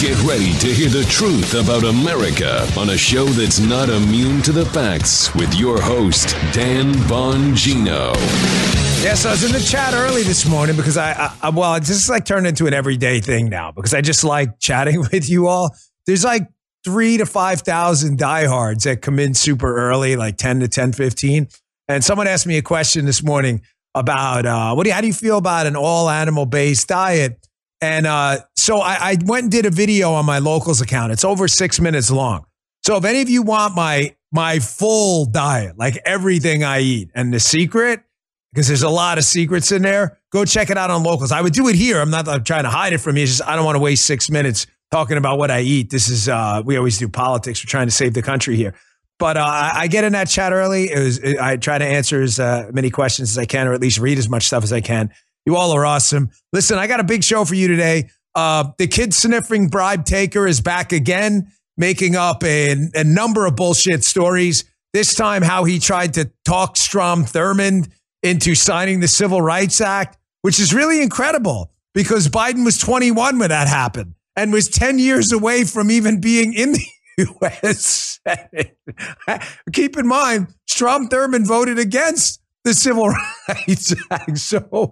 Get ready to hear the truth about America on a show that's not immune to the facts with your host, Dan Bongino. Yes, I was in the chat early this morning because I, I, I well, it's just like turned into an everyday thing now because I just like chatting with you all. There's like three to 5,000 diehards that come in super early, like 10 to 10, 15. And someone asked me a question this morning about uh, what do you, how do you feel about an all animal based diet? And uh, so I, I went and did a video on my locals account. It's over six minutes long. So if any of you want my my full diet, like everything I eat, and the secret, because there's a lot of secrets in there, go check it out on locals. I would do it here. I'm not I'm trying to hide it from you. It's just I don't want to waste six minutes talking about what I eat. This is uh, we always do politics. We're trying to save the country here. But uh, I get in that chat early. It was, it, I try to answer as uh, many questions as I can, or at least read as much stuff as I can. You all are awesome. Listen, I got a big show for you today. Uh, the kid sniffing bribe taker is back again, making up a, a number of bullshit stories. This time, how he tried to talk Strom Thurmond into signing the Civil Rights Act, which is really incredible because Biden was 21 when that happened and was 10 years away from even being in the U.S. Keep in mind, Strom Thurmond voted against the Civil Rights Act. So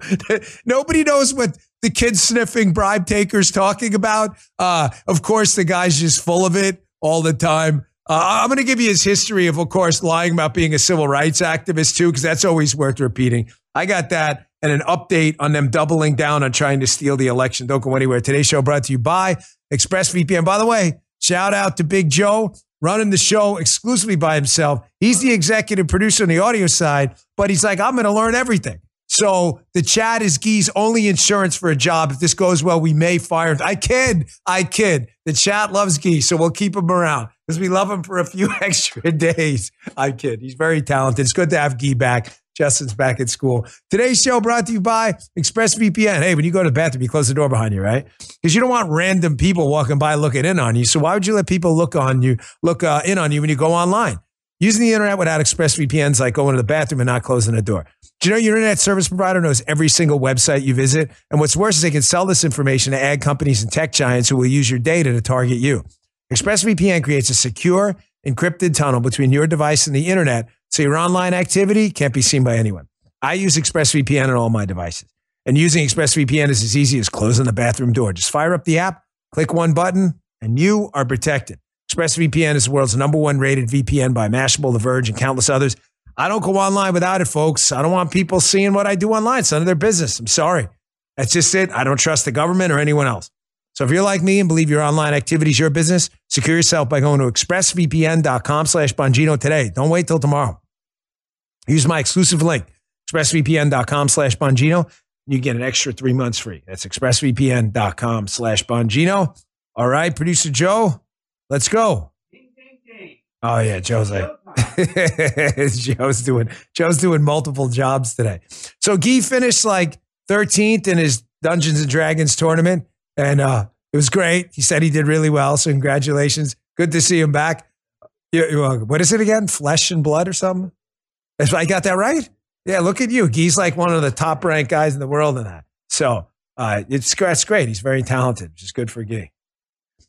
nobody knows what the kid sniffing bribe takers talking about. Uh, of course, the guy's just full of it all the time. Uh, I'm going to give you his history of, of course, lying about being a civil rights activist too, because that's always worth repeating. I got that and an update on them doubling down on trying to steal the election. Don't go anywhere. Today's show brought to you by ExpressVPN. By the way, shout out to Big Joe running the show exclusively by himself. He's the executive producer on the audio side, but he's like, I'm going to learn everything. So the chat is Gee's only insurance for a job. If this goes well, we may fire him. I kid. I kid. The chat loves Gee, so we'll keep him around because we love him for a few extra days. I kid. He's very talented. It's good to have Gee back. Justin's back at school. Today's show brought to you by ExpressVPN. Hey, when you go to the bathroom, you close the door behind you, right? Because you don't want random people walking by looking in on you. So why would you let people look on you, look uh, in on you when you go online? Using the internet without ExpressVPN is like going to the bathroom and not closing the door. Do you know your internet service provider knows every single website you visit? And what's worse is they can sell this information to ad companies and tech giants who will use your data to target you. ExpressVPN creates a secure, encrypted tunnel between your device and the internet so your online activity can't be seen by anyone. I use ExpressVPN on all my devices. And using ExpressVPN is as easy as closing the bathroom door. Just fire up the app, click one button, and you are protected. ExpressVPN is the world's number one rated VPN by Mashable, The Verge, and countless others. I don't go online without it, folks. I don't want people seeing what I do online. It's none of their business. I'm sorry. That's just it. I don't trust the government or anyone else. So if you're like me and believe your online activity is your business, secure yourself by going to expressvpn.com slash Bongino today. Don't wait till tomorrow. Use my exclusive link, expressvpn.com slash Bongino. You get an extra three months free. That's expressvpn.com slash Bongino. All right, producer Joe, let's go. Oh yeah, Joe's like Joe's doing Joe's doing multiple jobs today. So Gee finished like 13th in his Dungeons and Dragons tournament, and uh, it was great. He said he did really well. So congratulations. Good to see him back. You're welcome. What is it again? Flesh and blood or something? If I got that right? Yeah, look at you. Gee's like one of the top ranked guys in the world in that. So uh, it's that's great. He's very talented, which is good for Gee.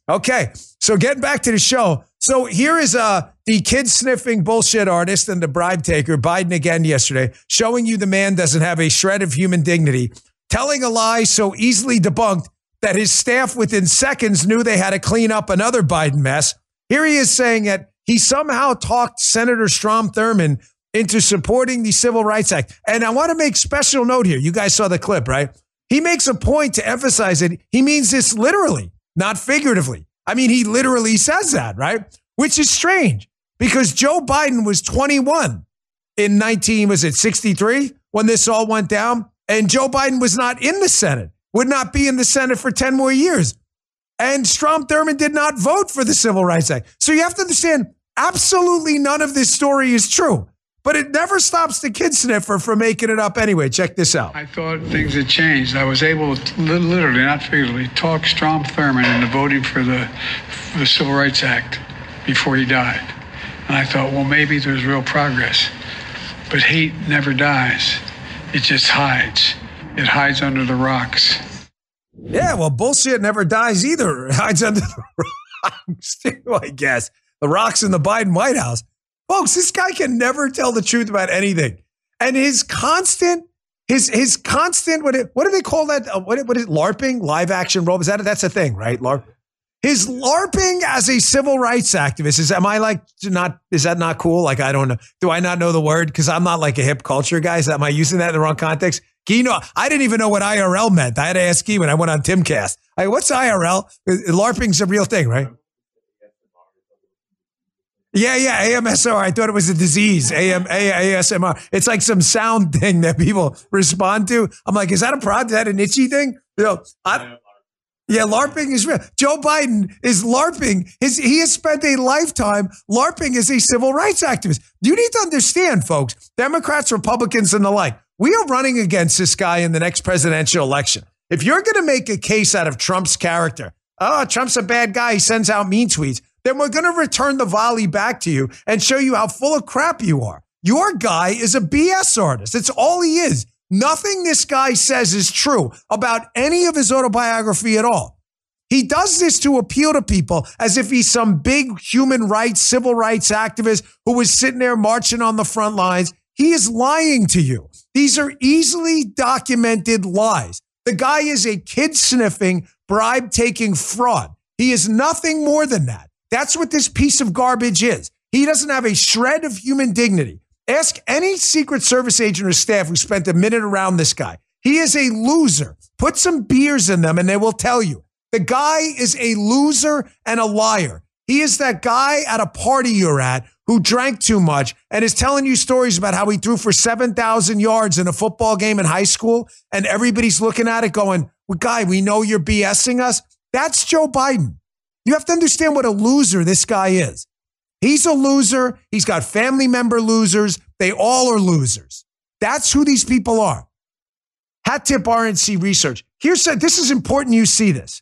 Okay, so getting back to the show. So here is uh, the kid sniffing bullshit artist and the bribe taker, Biden again yesterday, showing you the man doesn't have a shred of human dignity, telling a lie so easily debunked that his staff within seconds knew they had to clean up another Biden mess. Here he is saying that he somehow talked Senator Strom Thurmond into supporting the Civil Rights Act. And I want to make special note here. You guys saw the clip, right? He makes a point to emphasize that he means this literally not figuratively. I mean, he literally says that, right? Which is strange because Joe Biden was 21 in 19, was it 63 when this all went down? And Joe Biden was not in the Senate, would not be in the Senate for 10 more years. And Strom Thurmond did not vote for the Civil Rights Act. So you have to understand, absolutely none of this story is true. But it never stops the kid sniffer from making it up anyway. Check this out. I thought things had changed. I was able to literally, not figuratively, talk Strom Thurmond into voting for the, for the Civil Rights Act before he died. And I thought, well, maybe there's real progress. But hate never dies, it just hides. It hides under the rocks. Yeah, well, bullshit never dies either. It hides under the rocks, too, I guess. The rocks in the Biden White House. Folks, this guy can never tell the truth about anything. And his constant, his his constant, what, what do they call that? Uh, what, what is LARPing? Live action role? Is that that's a thing, right? LARP. His LARPing as a civil rights activist is am I like not is that not cool? Like I don't know. Do I not know the word? Because I'm not like a hip culture guy. So am I using that in the wrong context? Gino, I didn't even know what IRL meant. I had to ask you when I went on Timcast. Like, what's IRL? Uh, LARPing's a real thing, right? Yeah, yeah, AMSR. I thought it was a disease. AM, ASMR. It's like some sound thing that people respond to. I'm like, is that a prod? Is that an itchy thing? You know, I, yeah, LARPing is real. Joe Biden is LARPing. His, he has spent a lifetime LARPing as a civil rights activist. You need to understand, folks, Democrats, Republicans, and the like. We are running against this guy in the next presidential election. If you're going to make a case out of Trump's character, oh, Trump's a bad guy. He sends out mean tweets. Then we're going to return the volley back to you and show you how full of crap you are. Your guy is a BS artist. It's all he is. Nothing this guy says is true about any of his autobiography at all. He does this to appeal to people as if he's some big human rights, civil rights activist who was sitting there marching on the front lines. He is lying to you. These are easily documented lies. The guy is a kid sniffing, bribe taking fraud. He is nothing more than that. That's what this piece of garbage is. He doesn't have a shred of human dignity. Ask any Secret Service agent or staff who spent a minute around this guy. He is a loser. Put some beers in them and they will tell you. The guy is a loser and a liar. He is that guy at a party you're at who drank too much and is telling you stories about how he threw for 7,000 yards in a football game in high school. And everybody's looking at it going, well, guy, we know you're BSing us. That's Joe Biden. You have to understand what a loser this guy is. He's a loser. He's got family member losers. They all are losers. That's who these people are. Hat tip RNC research. Here's this is important you see this.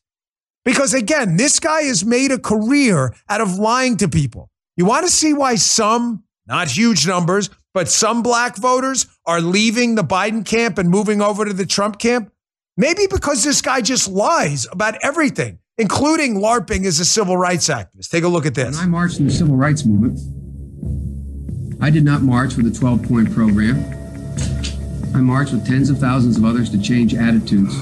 Because again, this guy has made a career out of lying to people. You want to see why some, not huge numbers, but some black voters are leaving the Biden camp and moving over to the Trump camp? Maybe because this guy just lies about everything including LARPing as a civil rights activist. Take a look at this. When I marched in the civil rights movement, I did not march with a 12 point program. I marched with tens of thousands of others to change attitudes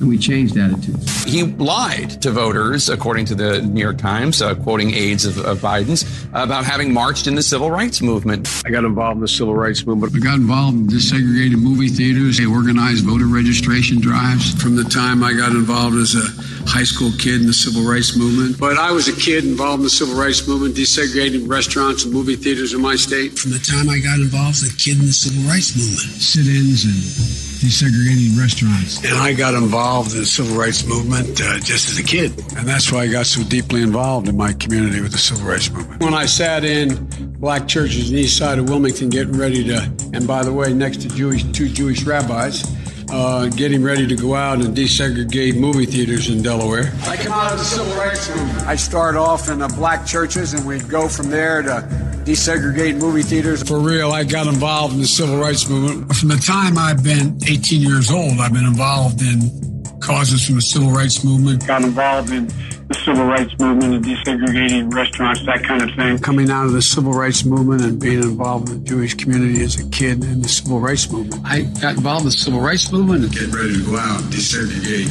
and we changed attitudes. He lied to voters, according to the New York Times, uh, quoting aides of, of, Biden's, about having marched in the civil rights movement. I got involved in the civil rights movement. I got involved in desegregated movie theaters. They organized voter registration drives. From the time I got involved as a high school kid in the civil rights movement. But I was a kid involved in the civil rights movement, desegregating restaurants and movie theaters in my state. From the time I got involved as a kid in the civil rights movement, sit-ins and desegregating restaurants. And I got involved in the civil rights movement uh, just as a kid. And that's why I got so deeply involved in my community with the civil rights movement. When I sat in black churches in the east side of Wilmington getting ready to, and by the way, next to Jewish, two Jewish rabbis, uh, getting ready to go out and desegregate movie theaters in Delaware. I come out of the civil rights movement. I start off in the black churches, and we'd go from there to desegregate movie theaters. For real, I got involved in the civil rights movement. From the time I've been 18 years old, I've been involved in causes from the civil rights movement. Got involved in the civil rights movement and desegregating restaurants, that kind of thing. Coming out of the civil rights movement and being involved in the Jewish community as a kid in the civil rights movement. I got involved in the civil rights movement and getting ready to go out and desegregate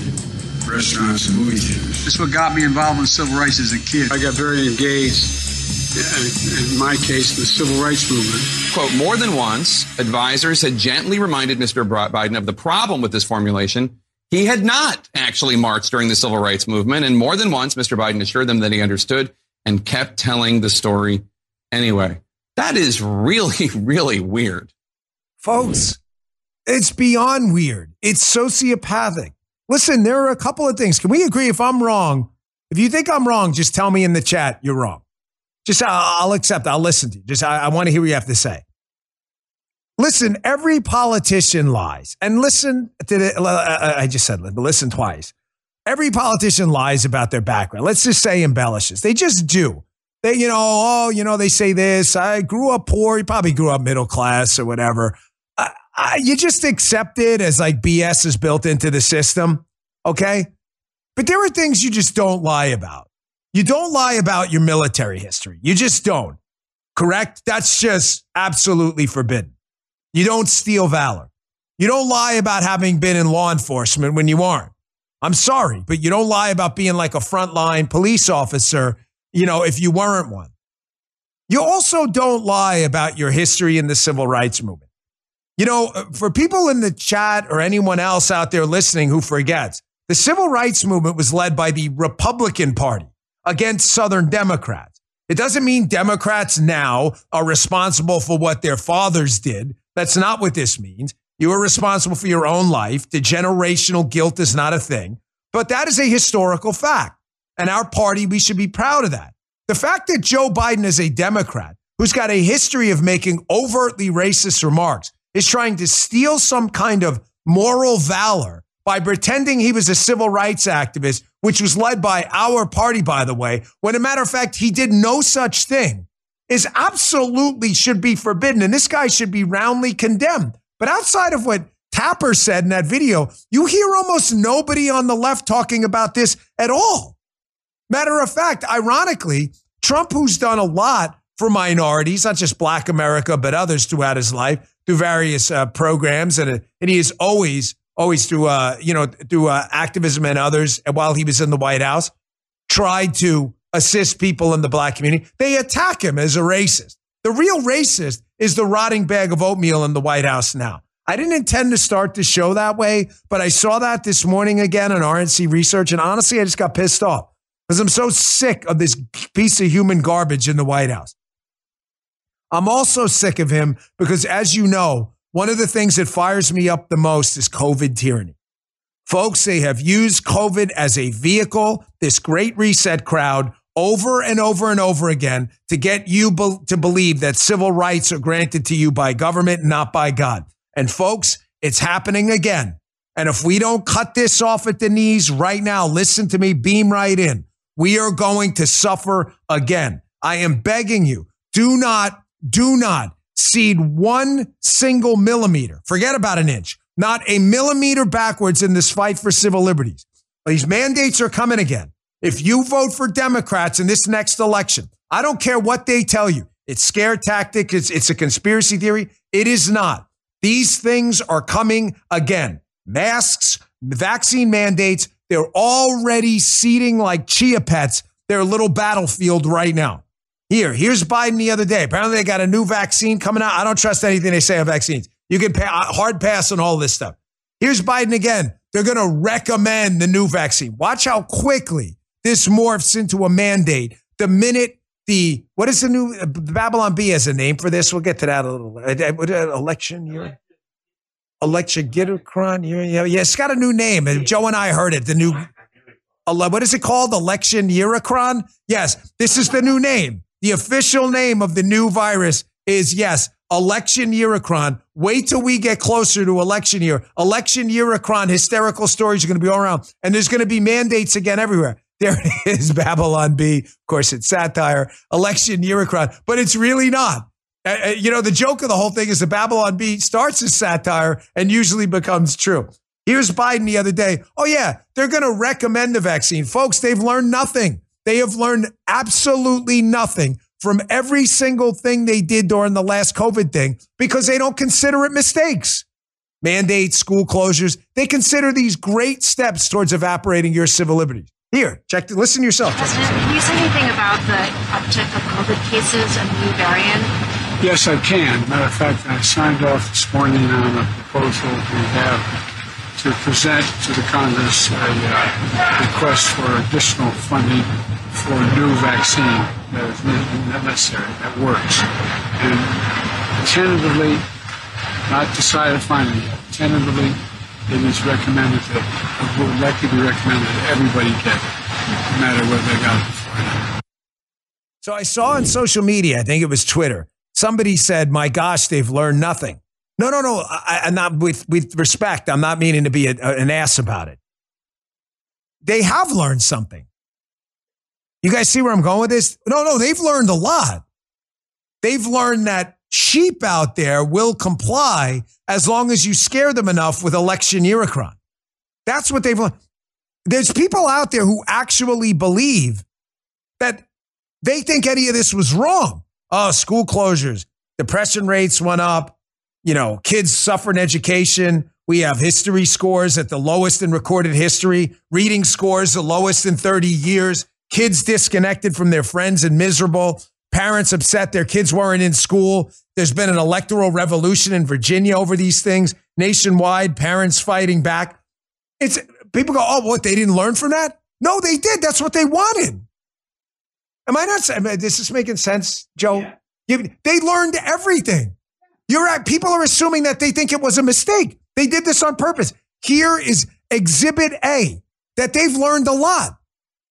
restaurants and movie theaters. That's what got me involved in civil rights as a kid. I got very engaged in my case, the civil rights movement. Quote, more than once, advisors had gently reminded Mr. Biden of the problem with this formulation he had not actually marched during the civil rights movement. And more than once, Mr. Biden assured them that he understood and kept telling the story anyway. That is really, really weird. Folks, it's beyond weird. It's sociopathic. Listen, there are a couple of things. Can we agree if I'm wrong? If you think I'm wrong, just tell me in the chat you're wrong. Just I'll, I'll accept. I'll listen to you. Just I, I want to hear what you have to say. Listen, every politician lies. And listen to the, uh, uh, I just said, listen twice. Every politician lies about their background. Let's just say embellishes. They just do. They, you know, oh, you know, they say this. I grew up poor. You probably grew up middle class or whatever. Uh, you just accept it as like BS is built into the system. Okay. But there are things you just don't lie about. You don't lie about your military history. You just don't. Correct? That's just absolutely forbidden. You don't steal valor. You don't lie about having been in law enforcement when you aren't. I'm sorry, but you don't lie about being like a frontline police officer, you know, if you weren't one. You also don't lie about your history in the civil rights movement. You know, uh, for people in the chat or anyone else out there listening who forgets, the civil rights movement was led by the Republican Party against Southern Democrats. It doesn't mean Democrats now are responsible for what their fathers did. That's not what this means. You are responsible for your own life. The generational guilt is not a thing, but that is a historical fact. And our party, we should be proud of that. The fact that Joe Biden is a Democrat who's got a history of making overtly racist remarks is trying to steal some kind of moral valor by pretending he was a civil rights activist, which was led by our party, by the way, when a matter of fact, he did no such thing, is absolutely should be forbidden. And this guy should be roundly condemned. But outside of what Tapper said in that video, you hear almost nobody on the left talking about this at all. Matter of fact, ironically, Trump, who's done a lot for minorities, not just Black America, but others throughout his life, through various uh, programs, and, and he is always always through uh, you know through uh, activism and others while he was in the White House tried to assist people in the black community. They attack him as a racist. The real racist is the rotting bag of oatmeal in the White House now. I didn't intend to start the show that way but I saw that this morning again on RNC research and honestly I just got pissed off because I'm so sick of this piece of human garbage in the White House. I'm also sick of him because as you know one of the things that fires me up the most is COVID tyranny. Folks, they have used COVID as a vehicle, this great reset crowd, over and over and over again to get you be- to believe that civil rights are granted to you by government, not by God. And folks, it's happening again. And if we don't cut this off at the knees right now, listen to me, beam right in. We are going to suffer again. I am begging you, do not, do not cede one single millimeter. Forget about an inch, not a millimeter backwards in this fight for civil liberties. These mandates are coming again. If you vote for Democrats in this next election, I don't care what they tell you. It's scare tactic. It's, it's a conspiracy theory. It is not. These things are coming again. Masks, vaccine mandates, they're already seeding like chia pets their little battlefield right now. Here, here's Biden the other day. Apparently, they got a new vaccine coming out. I don't trust anything they say on vaccines. You can pay, uh, hard pass on all this stuff. Here's Biden again. They're going to recommend the new vaccine. Watch how quickly this morphs into a mandate. The minute the what is the new uh, Babylon Bee has a name for this? We'll get to that a little. Uh, election year, election Gittercron. Yeah, yeah, it's got a new name. Joe and I heard it. The new, what is it called? Election Yeracron. Yes, this is the new name. The official name of the new virus is, yes, election Yeracron. Wait till we get closer to election year. Election Yeracron, hysterical stories are going to be all around. And there's going to be mandates again everywhere. There it is, Babylon Bee. Of course, it's satire, election Yeracron, but it's really not. Uh, uh, you know, the joke of the whole thing is the Babylon Bee starts as satire and usually becomes true. Here's Biden the other day. Oh, yeah, they're going to recommend the vaccine. Folks, they've learned nothing. They have learned absolutely nothing from every single thing they did during the last COVID thing because they don't consider it mistakes. Mandates, school closures, they consider these great steps towards evaporating your civil liberties. Here, check. Listen yourself. President, can you say anything about the uptick of COVID cases and the new variant? Yes, I can. Matter of fact, I signed off this morning on a proposal we have to present to the Congress a uh, request for additional funding for a new vaccine that is necessary, that works. And tentatively, not decided finally, tentatively, it is recommended that, it would likely be recommended that everybody get it, no matter whether they got it before or not. So I saw on social media, I think it was Twitter, somebody said, my gosh, they've learned nothing. No, no, no. I, am not with with respect. I'm not meaning to be a, an ass about it. They have learned something. You guys see where I'm going with this? No, no. They've learned a lot. They've learned that sheep out there will comply as long as you scare them enough with election Yeracron. That's what they've learned. there's people out there who actually believe that they think any of this was wrong. Oh, school closures, depression rates went up, you know, kids suffer in education. We have history scores at the lowest in recorded history, reading scores the lowest in 30 years, kids disconnected from their friends and miserable, parents upset their kids weren't in school. There's been an electoral revolution in Virginia over these things, nationwide, parents fighting back. It's people go, oh, what? They didn't learn from that? No, they did. That's what they wanted. Am I not saying this is making sense, Joe? Yeah. They learned everything. You're right. people are assuming that they think it was a mistake. They did this on purpose. Here is exhibit A that they've learned a lot.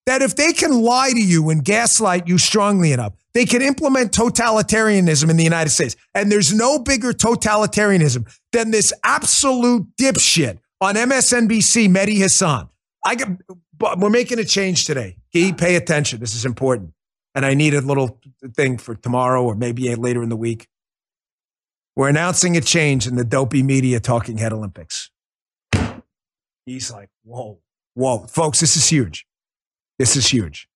That if they can lie to you and gaslight you strongly enough, they can implement totalitarianism in the United States. And there's no bigger totalitarianism than this absolute dipshit on MSNBC, Mehdi Hasan. I get, we're making a change today. Gee, pay attention. This is important. And I need a little thing for tomorrow or maybe later in the week. We're announcing a change in the dopey media talking head Olympics. He's like, whoa, whoa. Folks, this is huge. This is huge.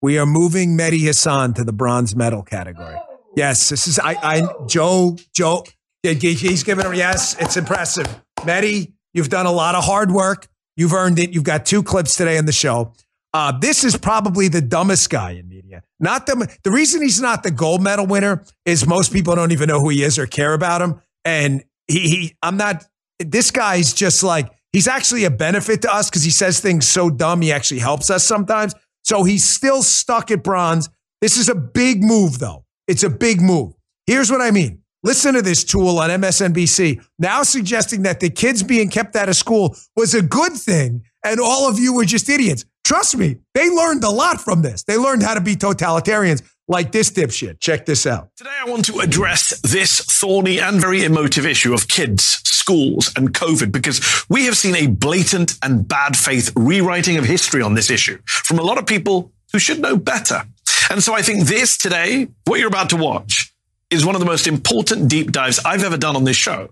We are moving Mehdi Hasan to the bronze medal category. Yes, this is, I, I, Joe, Joe, he's giving him, yes, it's impressive. Mehdi, you've done a lot of hard work. You've earned it. You've got two clips today on the show. Uh, this is probably the dumbest guy in media. Not the the reason he's not the gold medal winner is most people don't even know who he is or care about him. And he, he I'm not. This guy's just like he's actually a benefit to us because he says things so dumb. He actually helps us sometimes. So he's still stuck at bronze. This is a big move, though. It's a big move. Here's what I mean. Listen to this tool on MSNBC now suggesting that the kids being kept out of school was a good thing and all of you were just idiots. Trust me, they learned a lot from this. They learned how to be totalitarians like this dipshit. Check this out. Today, I want to address this thorny and very emotive issue of kids, schools, and COVID because we have seen a blatant and bad faith rewriting of history on this issue from a lot of people who should know better. And so I think this today, what you're about to watch, is one of the most important deep dives I've ever done on this show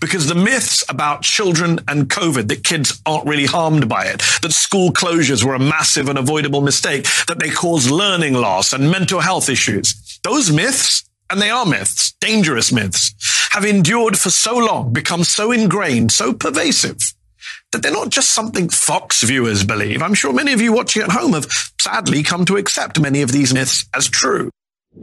because the myths about children and COVID, that kids aren't really harmed by it, that school closures were a massive and avoidable mistake, that they cause learning loss and mental health issues, those myths, and they are myths, dangerous myths, have endured for so long, become so ingrained, so pervasive that they're not just something Fox viewers believe. I'm sure many of you watching at home have sadly come to accept many of these myths as true.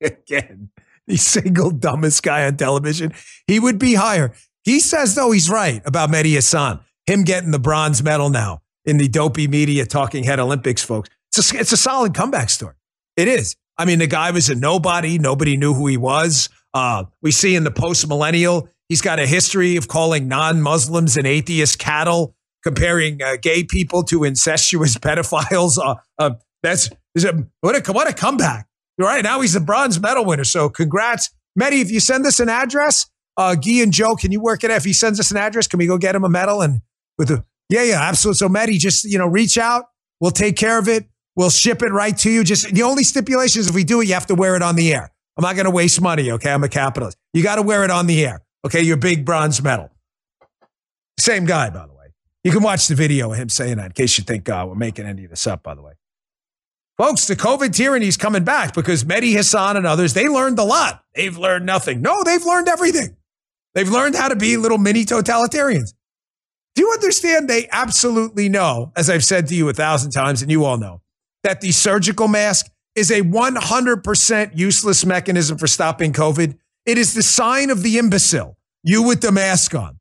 Again, the single dumbest guy on television. He would be higher. He says, though, he's right about Mehdi Hasan, him getting the bronze medal now in the dopey media talking head Olympics, folks. It's a, it's a solid comeback story. It is. I mean, the guy was a nobody. Nobody knew who he was. Uh, we see in the post millennial, he's got a history of calling non Muslims and atheist cattle, comparing uh, gay people to incestuous pedophiles. Uh, uh that's a, what a what a comeback. Right now, he's the bronze medal winner. So congrats. Mehdi, if you send us an address, uh, Guy and Joe, can you work it out? If he sends us an address, can we go get him a medal? And with the, yeah, yeah, absolutely. So Mehdi, just, you know, reach out. We'll take care of it. We'll ship it right to you. Just the only stipulation is if we do it, you have to wear it on the air. I'm not going to waste money. Okay. I'm a capitalist. You got to wear it on the air. Okay. Your big bronze medal. Same guy, by the way. You can watch the video of him saying that in case you think uh, we're making any of this up, by the way. Folks, the COVID tyranny is coming back because Mehdi Hasan and others, they learned a lot. They've learned nothing. No, they've learned everything. They've learned how to be little mini totalitarians. Do you understand? They absolutely know, as I've said to you a thousand times, and you all know, that the surgical mask is a 100% useless mechanism for stopping COVID. It is the sign of the imbecile, you with the mask on.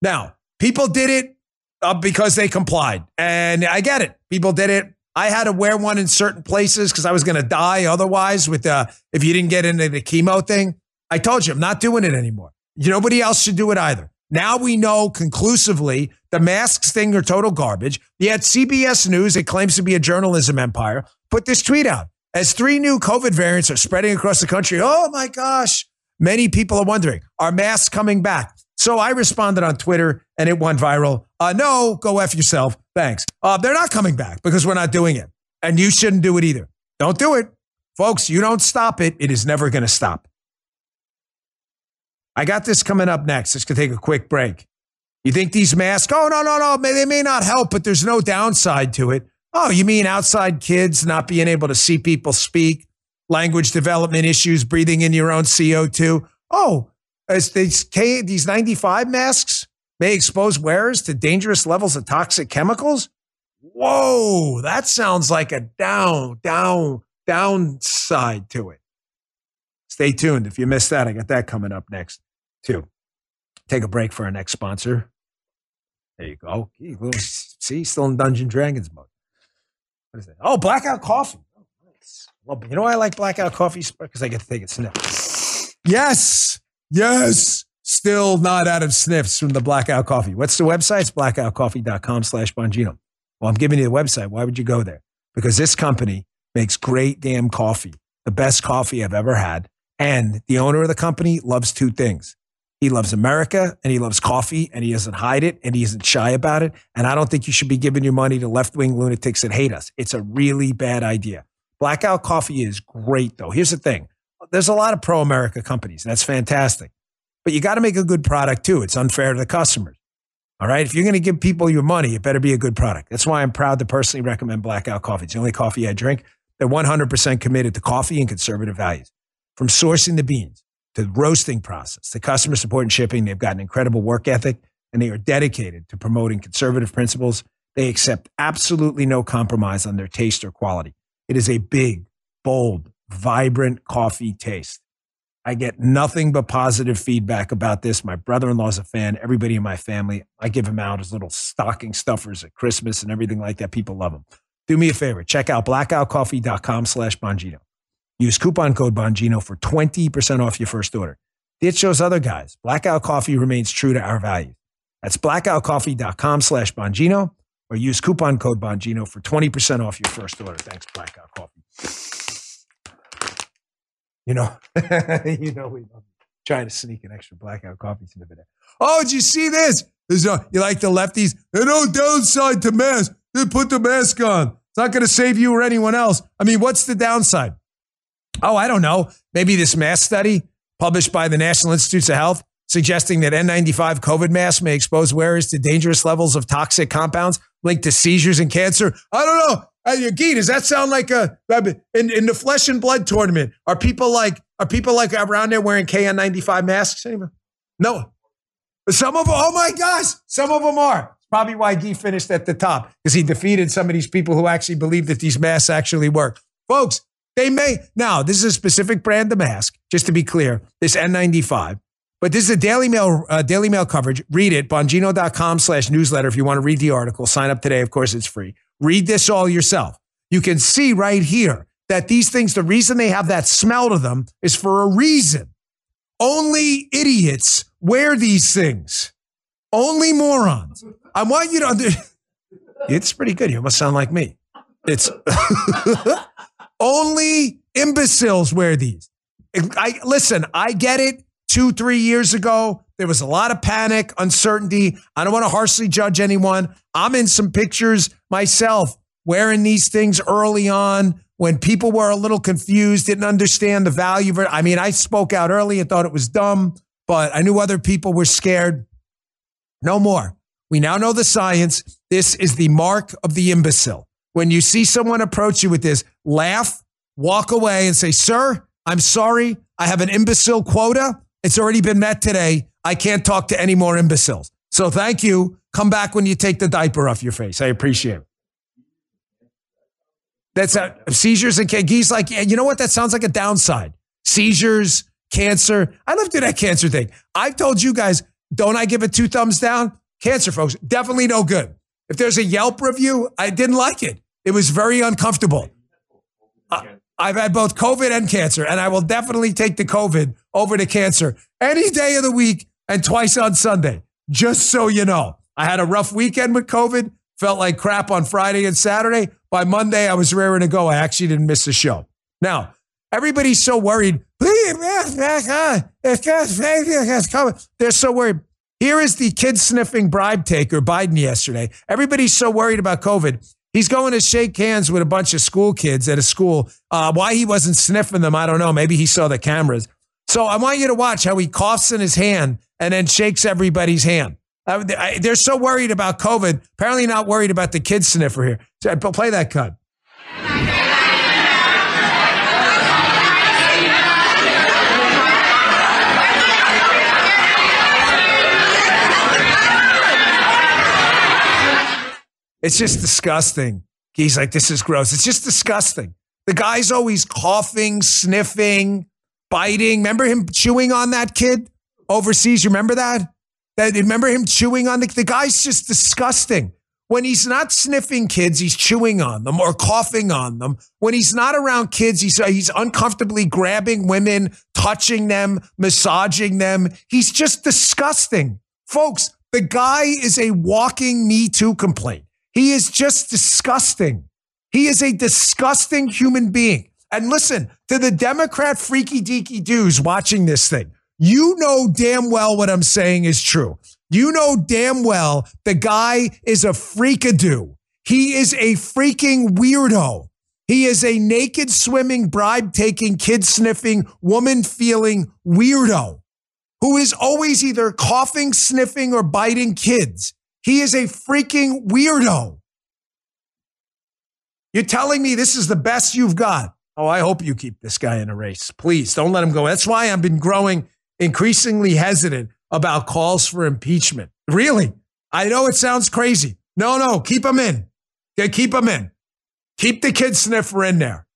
Now, people did it uh, because they complied. And I get it. People did it I had to wear one in certain places because I was going to die otherwise. With uh, if you didn't get into the chemo thing, I told you I'm not doing it anymore. Nobody else should do it either. Now we know conclusively the masks thing are total garbage. Yet CBS News, it claims to be a journalism empire, put this tweet out as three new COVID variants are spreading across the country. Oh my gosh! Many people are wondering, are masks coming back? So I responded on Twitter and it went viral. Uh, no, go F yourself. Thanks. Uh, they're not coming back because we're not doing it. And you shouldn't do it either. Don't do it. Folks, you don't stop it. It is never going to stop. I got this coming up next. To take a quick break. You think these masks, oh, no, no, no, they may not help, but there's no downside to it. Oh, you mean outside kids not being able to see people speak, language development issues, breathing in your own CO2? Oh, as these, these 95 masks may expose wearers to dangerous levels of toxic chemicals? Whoa, that sounds like a down, down, downside to it. Stay tuned. If you missed that, I got that coming up next, too. Take a break for our next sponsor. There you go. See, still in Dungeon Dragons mode. What is that? Oh, blackout coffee. Oh, nice. Well, you know why I like blackout coffee? Because I get to take a sniff. Yes. Yes. Still not out of sniffs from the blackout coffee. What's the website? It's blackoutcoffee.com slash Bongino. Well, I'm giving you the website. Why would you go there? Because this company makes great damn coffee, the best coffee I've ever had. And the owner of the company loves two things he loves America and he loves coffee and he doesn't hide it and he isn't shy about it. And I don't think you should be giving your money to left wing lunatics that hate us. It's a really bad idea. Blackout coffee is great though. Here's the thing there's a lot of pro America companies. That's fantastic. But you got to make a good product too. It's unfair to the customers. All right. If you're going to give people your money, it better be a good product. That's why I'm proud to personally recommend Blackout Coffee. It's the only coffee I drink. They're 100% committed to coffee and conservative values. From sourcing the beans to the roasting process, to customer support and shipping. They've got an incredible work ethic and they are dedicated to promoting conservative principles. They accept absolutely no compromise on their taste or quality. It is a big, bold, vibrant coffee taste. I get nothing but positive feedback about this. My brother in law is a fan. Everybody in my family, I give them out as little stocking stuffers at Christmas and everything like that. People love them. Do me a favor, check out blackoutcoffee.com slash Bongino. Use coupon code Bongino for 20% off your first order. It shows other guys. Blackout Coffee remains true to our values. That's blackoutcoffee.com slash Bongino or use coupon code Bongino for 20% off your first order. Thanks, Blackout Coffee. You know, you know, we love trying to sneak an extra blackout coffee snippet in. Oh, did you see this? No, you like the lefties? There's no downside to mask. They put the mask on. It's not going to save you or anyone else. I mean, what's the downside? oh, I don't know, maybe this mask study published by the National Institutes of Health suggesting that N95 COVID masks may expose wearers to dangerous levels of toxic compounds linked to seizures and cancer. I don't know. Uh, Gee, does that sound like a in, in the flesh and blood tournament? Are people like are people like around there wearing KN95 masks anymore? No. Some of them, oh my gosh, some of them are. It's probably why Gee finished at the top because he defeated some of these people who actually believe that these masks actually work. Folks, they may. Now, this is a specific brand of mask, just to be clear, this N95. But this is a Daily Mail, uh, Daily Mail coverage. Read it, bongino.com slash newsletter. If you want to read the article, sign up today. Of course, it's free. Read this all yourself. You can see right here that these things, the reason they have that smell to them is for a reason. Only idiots wear these things. Only morons. I want you to understand. It's pretty good. You must sound like me. It's Only imbeciles wear these. I listen, I get it. Two, three years ago, there was a lot of panic, uncertainty. I don't want to harshly judge anyone. I'm in some pictures myself wearing these things early on when people were a little confused, didn't understand the value of it. I mean, I spoke out early and thought it was dumb, but I knew other people were scared. No more. We now know the science. This is the mark of the imbecile. When you see someone approach you with this, laugh, walk away, and say, Sir, I'm sorry. I have an imbecile quota. It's already been met today. I can't talk to any more imbeciles. So thank you. Come back when you take the diaper off your face. I appreciate it. That's a, seizures and Gee's like, yeah, you know what? That sounds like a downside. Seizures, cancer. I love doing that cancer thing. I've told you guys, don't I give it two thumbs down? Cancer, folks, definitely no good. If there's a Yelp review, I didn't like it. It was very uncomfortable. I've had both COVID and cancer, and I will definitely take the COVID over to cancer any day of the week and twice on Sunday, just so you know. I had a rough weekend with COVID, felt like crap on Friday and Saturday. By Monday, I was raring to go. I actually didn't miss a show. Now, everybody's so worried. They're so worried. Here is the kid sniffing bribe taker, Biden, yesterday. Everybody's so worried about COVID. He's going to shake hands with a bunch of school kids at a school. Uh, why he wasn't sniffing them, I don't know. Maybe he saw the cameras. So I want you to watch how he coughs in his hand and then shakes everybody's hand. Uh, I, they're so worried about COVID. Apparently, not worried about the kid sniffer here. So, play that cut. It's just disgusting. He's like, this is gross. It's just disgusting. The guy's always coughing, sniffing, biting. Remember him chewing on that kid overseas? You remember that? That remember him chewing on the the guy's just disgusting. When he's not sniffing kids, he's chewing on them or coughing on them. When he's not around kids, he's uh, he's uncomfortably grabbing women, touching them, massaging them. He's just disgusting. Folks, the guy is a walking Me Too complaint. He is just disgusting. He is a disgusting human being. And listen to the Democrat freaky deaky dudes watching this thing. You know damn well what I'm saying is true. You know damn well the guy is a freakadoo. He is a freaking weirdo. He is a naked swimming, bribe taking, kid sniffing, woman feeling weirdo who is always either coughing, sniffing, or biting kids. He is a freaking weirdo. You're telling me this is the best you've got. Oh, I hope you keep this guy in a race. Please don't let him go. That's why I've been growing increasingly hesitant about calls for impeachment. Really? I know it sounds crazy. No, no, keep him in. Yeah, keep him in. Keep the kid sniffer in there.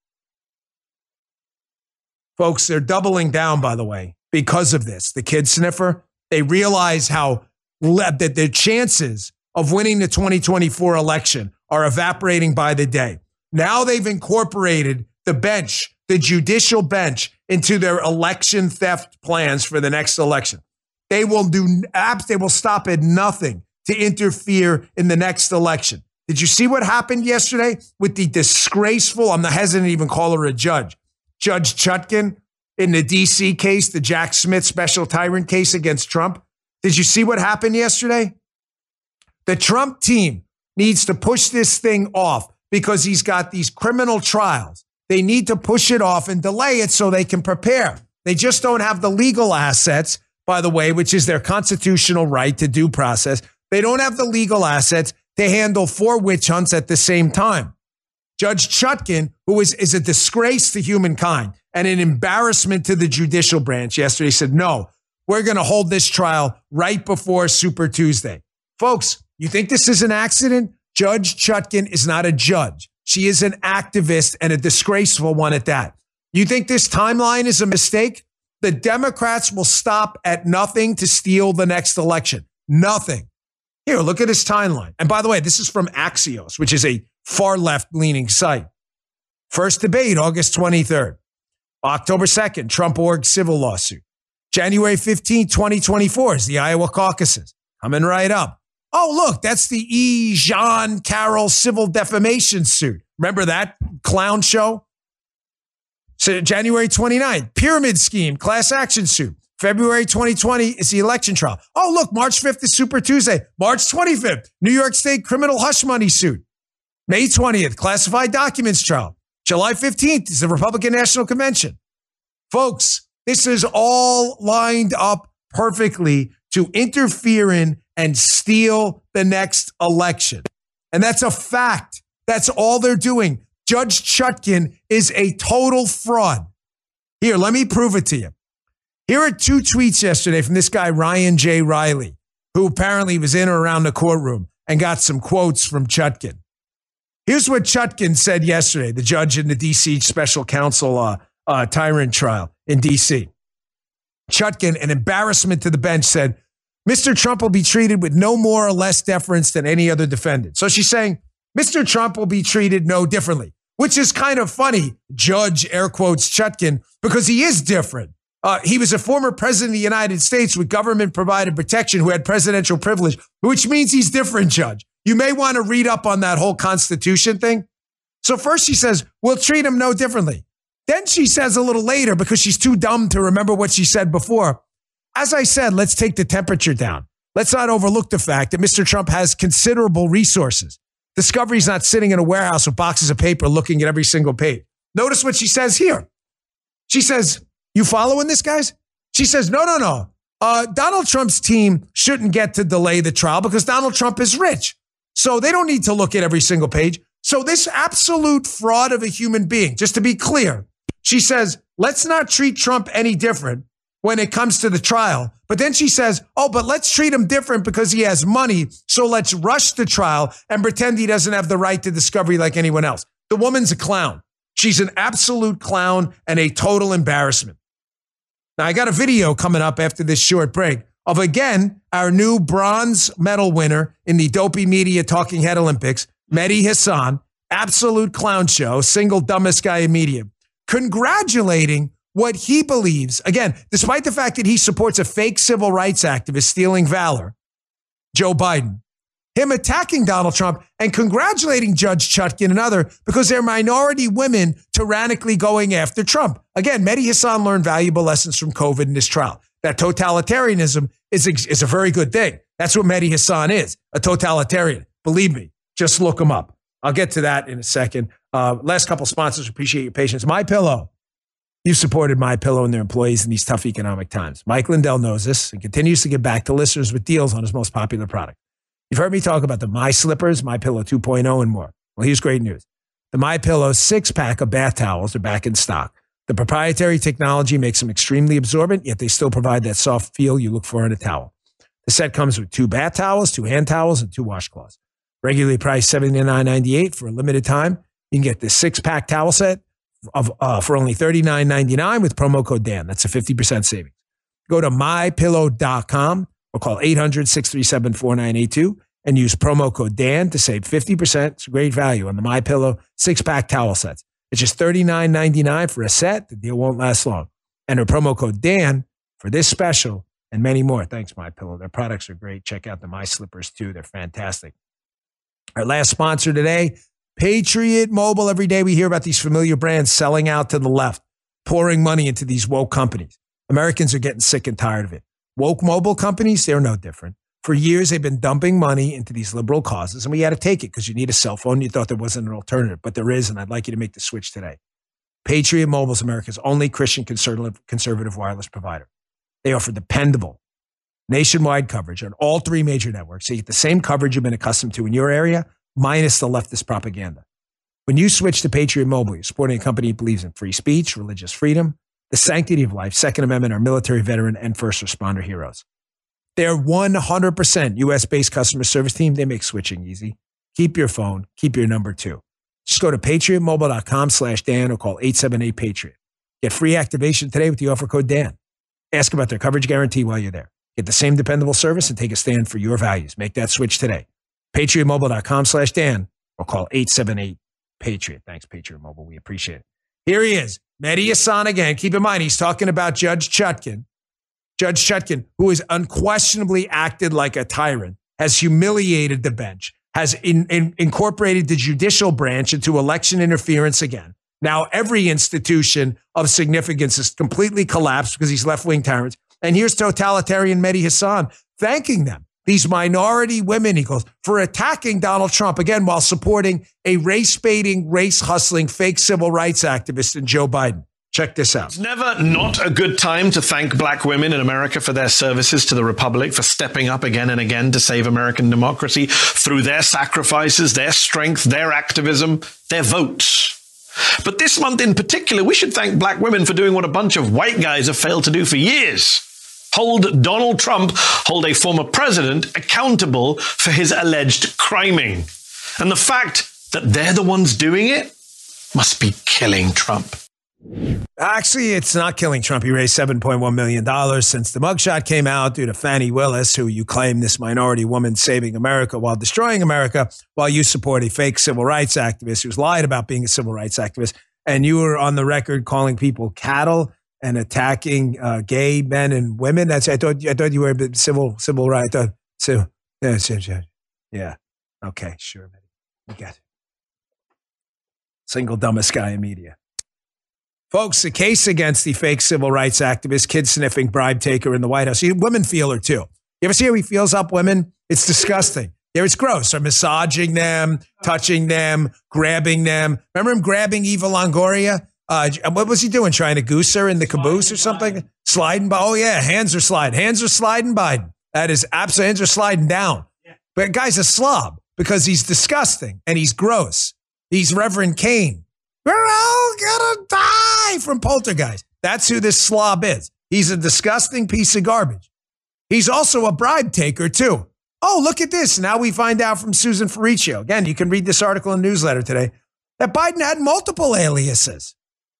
Folks, they're doubling down, by the way, because of this. The kid sniffer, they realize how that their chances of winning the 2024 election are evaporating by the day. Now they've incorporated the bench, the judicial bench, into their election theft plans for the next election. They will do apps, they will stop at nothing to interfere in the next election. Did you see what happened yesterday with the disgraceful, I'm not hesitant to even call her a judge, Judge Chutkan in the DC case, the Jack Smith special tyrant case against Trump? Did you see what happened yesterday? The Trump team needs to push this thing off because he's got these criminal trials. They need to push it off and delay it so they can prepare. They just don't have the legal assets, by the way, which is their constitutional right to due process. They don't have the legal assets to handle four witch hunts at the same time. Judge Chutkan, who is, is a disgrace to humankind and an embarrassment to the judicial branch yesterday, said, no, we're going to hold this trial right before Super Tuesday. Folks, you think this is an accident? Judge Chutkan is not a judge. She is an activist and a disgraceful one at that. You think this timeline is a mistake? The Democrats will stop at nothing to steal the next election. Nothing. Here, look at this timeline. And by the way, this is from Axios, which is a far left leaning site. First debate, August 23rd. October 2nd, Trump org civil lawsuit. January 15, 2024 is the Iowa caucuses. Coming right up. Oh, look, that's the E. Jean Carroll civil defamation suit. Remember that clown show? So January 29th, pyramid scheme, class action suit. February 2020 is the election trial. Oh, look, March 5th is Super Tuesday. March 25th, New York State criminal hush money suit. May 20th, classified documents trial. July 15th is the Republican National Convention. Folks, this is all lined up perfectly to interfere in and steal the next election. And that's a fact. That's all they're doing. Judge Chutkan is a total fraud. Here, let me prove it to you. Here are two tweets yesterday from this guy, Ryan J. Reilly, who apparently was in or around the courtroom and got some quotes from Chutkan. Here's what Chutkan said yesterday, the judge in the DC special counsel uh, uh, tyrant trial in D.C. Chutkan, an embarrassment to the bench, said, Mr. Trump will be treated with no more or less deference than any other defendant. So she's saying, Mr. Trump will be treated no differently, which is kind of funny, Judge, air quotes, Chutkan, because he is different. Uh, he was a former president of the United States with government provided protection who had presidential privilege, which means he's different, Judge. You may want to read up on that whole Constitution thing. So, first she says, we'll treat him no differently. Then she says a little later, because she's too dumb to remember what she said before, as I said, let's take the temperature down. Let's not overlook the fact that Mr. Trump has considerable resources. Discovery's not sitting in a warehouse with boxes of paper looking at every single page. Notice what she says here. She says, You following this, guys? She says, No, no, no. uh, Donald Trump's team shouldn't get to delay the trial because Donald Trump is rich. So they don't need to look at every single page. So this absolute fraud of a human being, just to be clear, she says, let's not treat Trump any different when it comes to the trial. But then she says, oh, but let's treat him different because he has money. So let's rush the trial and pretend he doesn't have the right to discovery like anyone else. The woman's a clown. She's an absolute clown and a total embarrassment. Now, I got a video coming up after this short break of again our new bronze medal winner in the Dopey Media Talking Head Olympics, Mehdi Hasan, absolute clown show, single dumbest guy in media, congratulating what he believes. Again, despite the fact that he supports a fake civil rights activist stealing valor, Joe Biden, him attacking Donald Trump and congratulating Judge Chutkan and other because they're minority women tyrannically going after Trump. Again, Mehdi Hasan learned valuable lessons from COVID in this trial. That totalitarianism is, is a very good thing. That's what Mehdi Hasan is, a totalitarian. Believe me, just look him up. I'll get to that in a second. Uh, last couple sponsors, appreciate your patience. My Pillow. You've supported My Pillow and their employees in these tough economic times. Mike Lindell knows this and continues to give back to listeners with deals on his most popular product. You've heard me talk about the My Slippers, My Pillow 2.0, and more. Well, here's great news. The My Pillow six pack of bath towels are back in stock. The proprietary technology makes them extremely absorbent, yet they still provide that soft feel you look for in a towel. The set comes with two bath towels, two hand towels, and two washcloths. Regularly priced $79.98 for a limited time. You can get this six pack towel set of, uh, for only $39.99 with promo code Dan. That's a 50% savings. Go to mypillow.com or call 800 637 4982 and use promo code Dan to save 50%. It's great value on the My Pillow six pack towel sets. It's just $39.99 for a set. The deal won't last long. Enter promo code Dan for this special and many more. Thanks, My Pillow. Their products are great. Check out the My Slippers too. They're fantastic. Our last sponsor today, Patriot Mobile. Every day we hear about these familiar brands selling out to the left, pouring money into these woke companies. Americans are getting sick and tired of it. Woke mobile companies, they're no different. For years, they've been dumping money into these liberal causes, and we had to take it because you need a cell phone. You thought there wasn't an alternative, but there is, and I'd like you to make the switch today. Patriot Mobile is America's only Christian conservative, wireless provider. They offer dependable, nationwide coverage on all three major networks. So you get the same coverage you've been accustomed to in your area, minus the leftist propaganda. When you switch to Patriot Mobile, you're supporting a company that believes in free speech, religious freedom, the sanctity of life, Second Amendment, our military veteran and first responder heroes. They're 100% US based customer service team. They make switching easy. Keep your phone, keep your number too. Just go to patriotmobile.com slash Dan or call 878 Patriot. Get free activation today with the offer code Dan. Ask about their coverage guarantee while you're there. Get the same dependable service and take a stand for your values. Make that switch today. Patriotmobile.com slash Dan or call 878 Patriot. Thanks, Patriot Mobile. We appreciate it. Here he is, Mehdi Hasan again. Keep in mind, he's talking about Judge Chutkan. Judge Chutkan, who has unquestionably acted like a tyrant, has humiliated the bench, has in, in, incorporated the judicial branch into election interference again. Now, every institution of significance has completely collapsed because he's left wing tyrants. And here's totalitarian Mehdi Hasan thanking them these minority women, he goes, for attacking Donald Trump again while supporting a race baiting, race hustling, fake civil rights activist in Joe Biden. Check this out. It's never not a good time to thank black women in America for their services to the Republic, for stepping up again and again to save American democracy through their sacrifices, their strength, their activism, their votes. But this month in particular, we should thank black women for doing what a bunch of white guys have failed to do for years hold Donald Trump, hold a former president accountable for his alleged criming. And the fact that they're the ones doing it must be killing Trump. Actually, it's not killing Trump. He raised $7.1 million since the mugshot came out due to Fani Willis, who you claim this minority woman saving America while destroying America, while you support a fake civil rights activist who's lied about being a civil rights activist. And you were on the record calling people cattle and attacking uh, gay men and women. That's I thought I thought you were a civil civil right. I thought, so yeah, yeah, yeah. okay, sure, we got it. Single dumbest guy in media. Folks, the case against the fake civil rights activist, kid sniffing bribe taker in the White House. Women feel her too. You ever see how he feels up women? It's disgusting. Yeah, it's gross. Or massaging them, touching them, grabbing them. Remember him grabbing Eva Longoria? Uh, what was he doing? Trying to goose her in the caboose or something? Sliding by. Oh yeah, hands are sliding. Hands are sliding. Biden. That is absolutely hands are sliding down. But guy's a slob because he's disgusting and he's gross. He's Reverend Kane. We're all gonna die from Poltergeist. That's who this slob is. He's a disgusting piece of garbage. He's also a bribe taker too. Oh, look at this. Now we find out from Susan Ferrechio. Again, you can read this article in newsletter today that Biden had multiple aliases.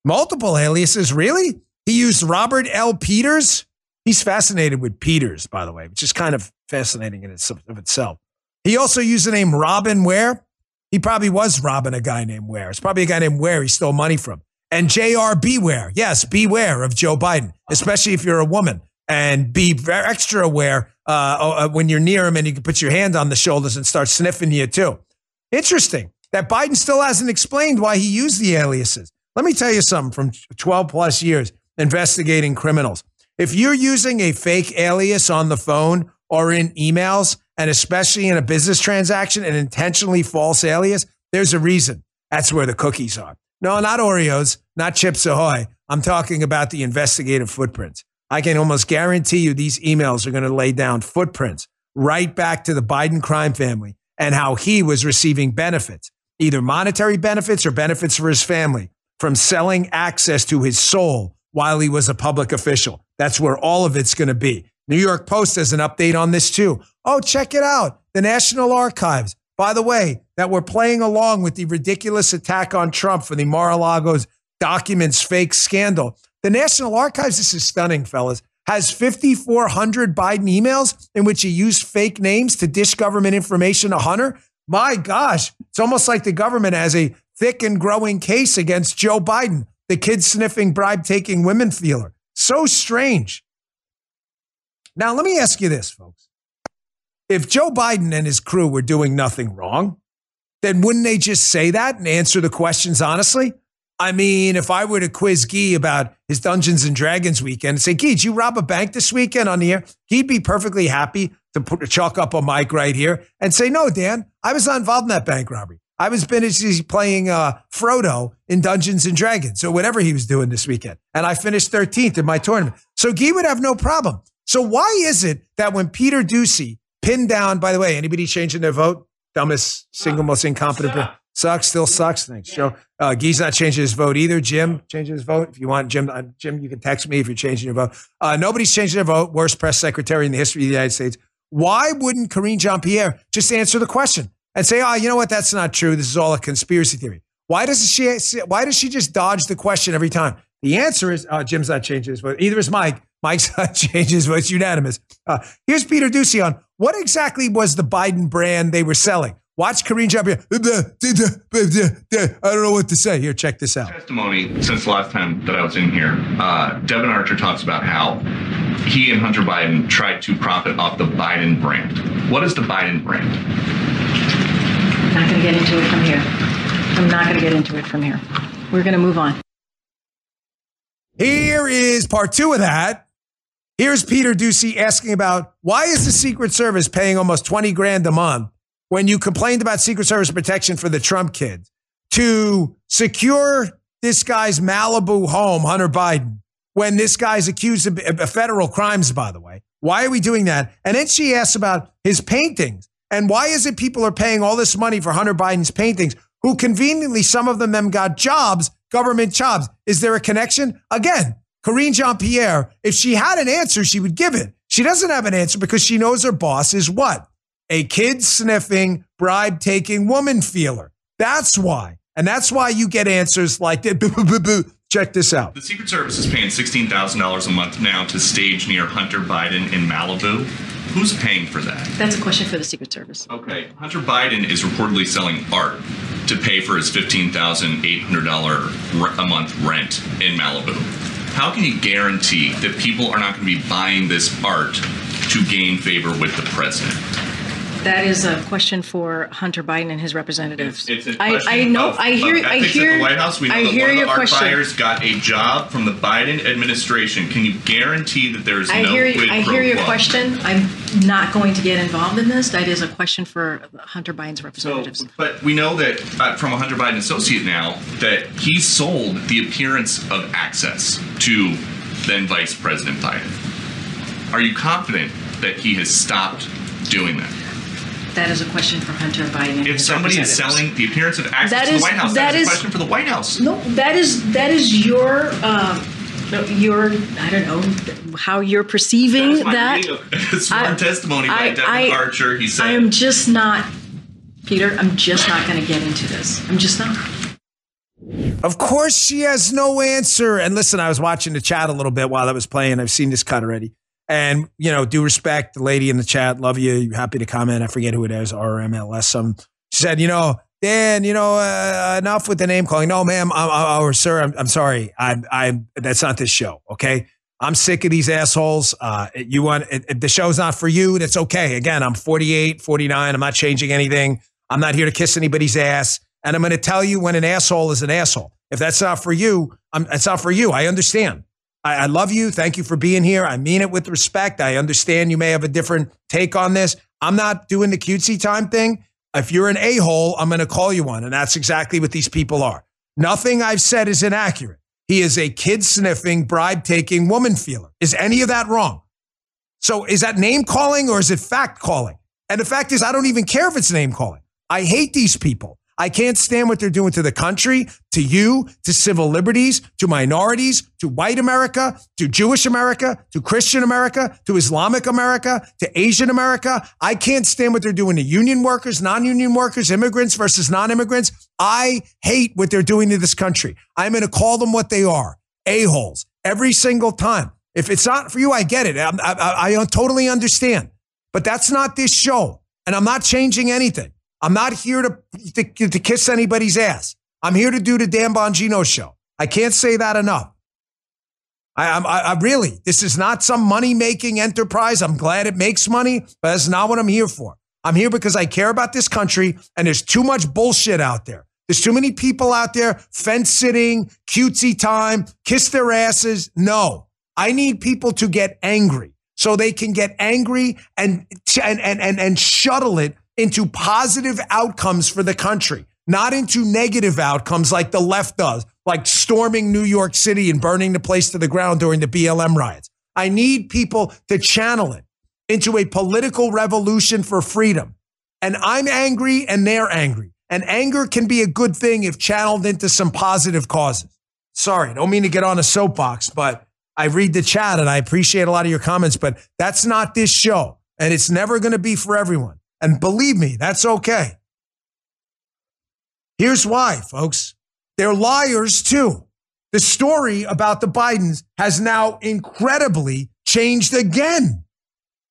Multiple aliases, really? He used Robert L. Peters. He's fascinated with Peters, by the way, which is kind of fascinating in itself. He also used the name Robin Ware. He probably was robbing a guy named Ware. It's probably a guy named Ware he stole money from. And J.R. Beware. Yes, beware of Joe Biden, especially if you're a woman. And be extra aware uh, uh, when you're near him and you can put your hand on the shoulders and start sniffing you too. Interesting that Biden still hasn't explained why he used the aliases. Let me tell you something from 12 plus years investigating criminals. If you're using a fake alias on the phone or in emails, and especially in a business transaction, an intentionally false alias, there's a reason. That's where the cookies are. No, not Oreos, not Chips Ahoy. I'm talking about the investigative footprints. I can almost guarantee you these emails are going to lay down footprints right back to the Biden crime family and how he was receiving benefits, either monetary benefits or benefits for his family from selling access to his soul while he was a public official. That's where all of it's going to be. New York Post has an update on this too. Oh, check it out. The National Archives, by the way, that were playing along with the ridiculous attack on Trump for the Mar-a-Lago's documents fake scandal. The National Archives, this is stunning, fellas, has 5,400 Biden emails in which he used fake names to dish government information to Hunter. My gosh, it's almost like the government has a thick and growing case against Joe Biden, the kid sniffing, bribe taking women feeler. So strange. Now, let me ask you this, folks. If Joe Biden and his crew were doing nothing wrong, then wouldn't they just say that and answer the questions honestly? I mean, if I were to quiz Gee about his Dungeons and Dragons weekend and say, Gee, did you rob a bank this weekend on the air? He'd be perfectly happy to put chalk up a mic right here and say, No, Dan, I was not involved in that bank robbery. I was finished playing uh, Frodo in Dungeons and Dragons or whatever he was doing this weekend. And I finished 13th in my tournament. So Gee would have no problem. So why is it that when Peter Doocy pinned down, by the way, anybody changing their vote? Dumbest, single most incompetent. Sucks, still sucks. Thanks, Joe. Uh, Gee's not changing his vote either. Jim changing his vote. If you want, Jim, uh, Jim, you can text me if you're changing your vote. Uh, nobody's changing their vote. Worst press secretary in the history of the United States. Why wouldn't Karine Jean Pierre just answer the question and say, "Oh, you know what? That's not true. This is all a conspiracy theory." Why does she? Why does she just dodge the question every time? The answer is uh, Jim's not changing his vote. Either is Mike. Mike's not changing his vote. It's unanimous. Uh, here's Peter Doocy on what exactly was the Biden brand they were selling. Watch Jean Pierre. I don't know what to say. Here, check this out. Testimony since the last time that I was in here, uh, Devon Archer talks about how he and Hunter Biden tried to profit off the Biden brand. What is the Biden brand? I'm not going to get into it from here. I'm not going to get into it from here. We're going to move on. Here is part two of that. Here's Peter Doocy asking about why is the Secret Service paying almost 20 grand a month when you complained about Secret Service protection for the Trump kids to secure this guy's Malibu home, Hunter Biden, when this guy's accused of federal crimes, by the way. Why are we doing that? And then she asks about his paintings. And why is it people are paying all this money for Hunter Biden's paintings, who conveniently, some of them, them got jobs government jobs. Is there a connection? Again, Karine Jean Pierre, if she had an answer, she would give it. She doesn't have an answer because she knows her boss is what? A kid sniffing, bribe taking woman feeler. That's why. And that's why you get answers like that. Check this out. The Secret Service is paying $16,000 a month now to stage near Hunter Biden in Malibu. Who's paying for that? That's a question for the Secret Service. Okay. Hunter Biden is reportedly selling art to pay for his $15,800 a month rent in Malibu. How can you guarantee that people are not going to be buying this art to gain favor with the president? That is a question for Hunter Biden and his representatives. It's, it's a I, I know. of, I hear. of I hear. the White House. We know I that hear one of your the question. buyers got a job from the Biden administration. Can you guarantee that there's I no hear. I hear your quo? question. I'm not going to get involved in this. That is a question for Hunter Biden's representatives. But we know that uh, from a Hunter Biden associate now that he sold the appearance of access to then Vice President Biden. Are you confident that he has stopped doing that? That is a question for Hunter Biden. If somebody is selling the appearance of access That to the White House, that that is is- a question for the White House. No, that is that is your um, your I don't know how you're perceiving That's my that. reading of sworn I- testimony by I- Devon I- Archer. He said, I am just not, Peter. I'm just not going to get into this. I'm just not. Of course, she has no answer. And listen, I was watching the chat a little bit while I was playing. I've seen this cut already. And, you know, do respect the lady in the chat. Love you. Happy to comment. I forget who it is, RMLS. Some she said, you know, Dan, you know, uh, enough with the name calling. No, ma'am, I'm, I'm, or sir, I'm, I'm sorry. I, I, that's not this show. Okay. I'm sick of these assholes. Uh, you want it- the show's not for you. That's okay. Again, I'm 48, 49. I'm not changing anything. I'm not here to kiss anybody's ass. And I'm going to tell you when an asshole is an asshole. If that's not for you, I'm, it's not for you. I understand. I, I love you. Thank you for being here. I mean it with respect. I understand you may have a different take on this. I'm not doing the cutesy time thing. If you're an a hole, I'm going to call you one. And that's exactly what these people are. Nothing I've said is inaccurate. He is a kid sniffing, bribe taking woman feeler. Is any of that wrong? So is that name calling or is it fact calling? And the fact is, I don't even care if it's name calling. I hate these people. I can't stand what they're doing to the country, to you, to civil liberties, to minorities, to white America, to Jewish America, to Christian America, to Islamic America, to Asian America. I can't stand what they're doing to union workers, non union workers, immigrants versus non immigrants. I hate what they're doing to this country. I'm going to call them what they are a-holes every single time. If it's not for you, I get it. I, I, I totally understand. But that's not this show. And I'm not changing anything. I'm not here to, to, to kiss anybody's ass. I'm here to do the Dan Bongino show. I can't say that enough. I, I, I really, this is not some money making enterprise. I'm glad it makes money, but that's not what I'm here for. I'm here because I care about this country and there's too much bullshit out there. There's too many people out there fence sitting, cutesy time, kiss their asses. No, I need people to get angry so they can get angry and, and, and, and, and shuttle it into positive outcomes for the country, not into negative outcomes like the left does, like storming New York City and burning the place to the ground during the BLM riots. I need people to channel it into a political revolution for freedom. And I'm angry and they're angry. And anger can be a good thing if channeled into some positive causes. Sorry, don't mean to get on a soapbox, but I read the chat and I appreciate a lot of your comments, but that's not this show. And it's never going to be for everyone. And believe me, that's okay. Here's why, folks. They're liars too. The story about the Bidens has now incredibly changed again.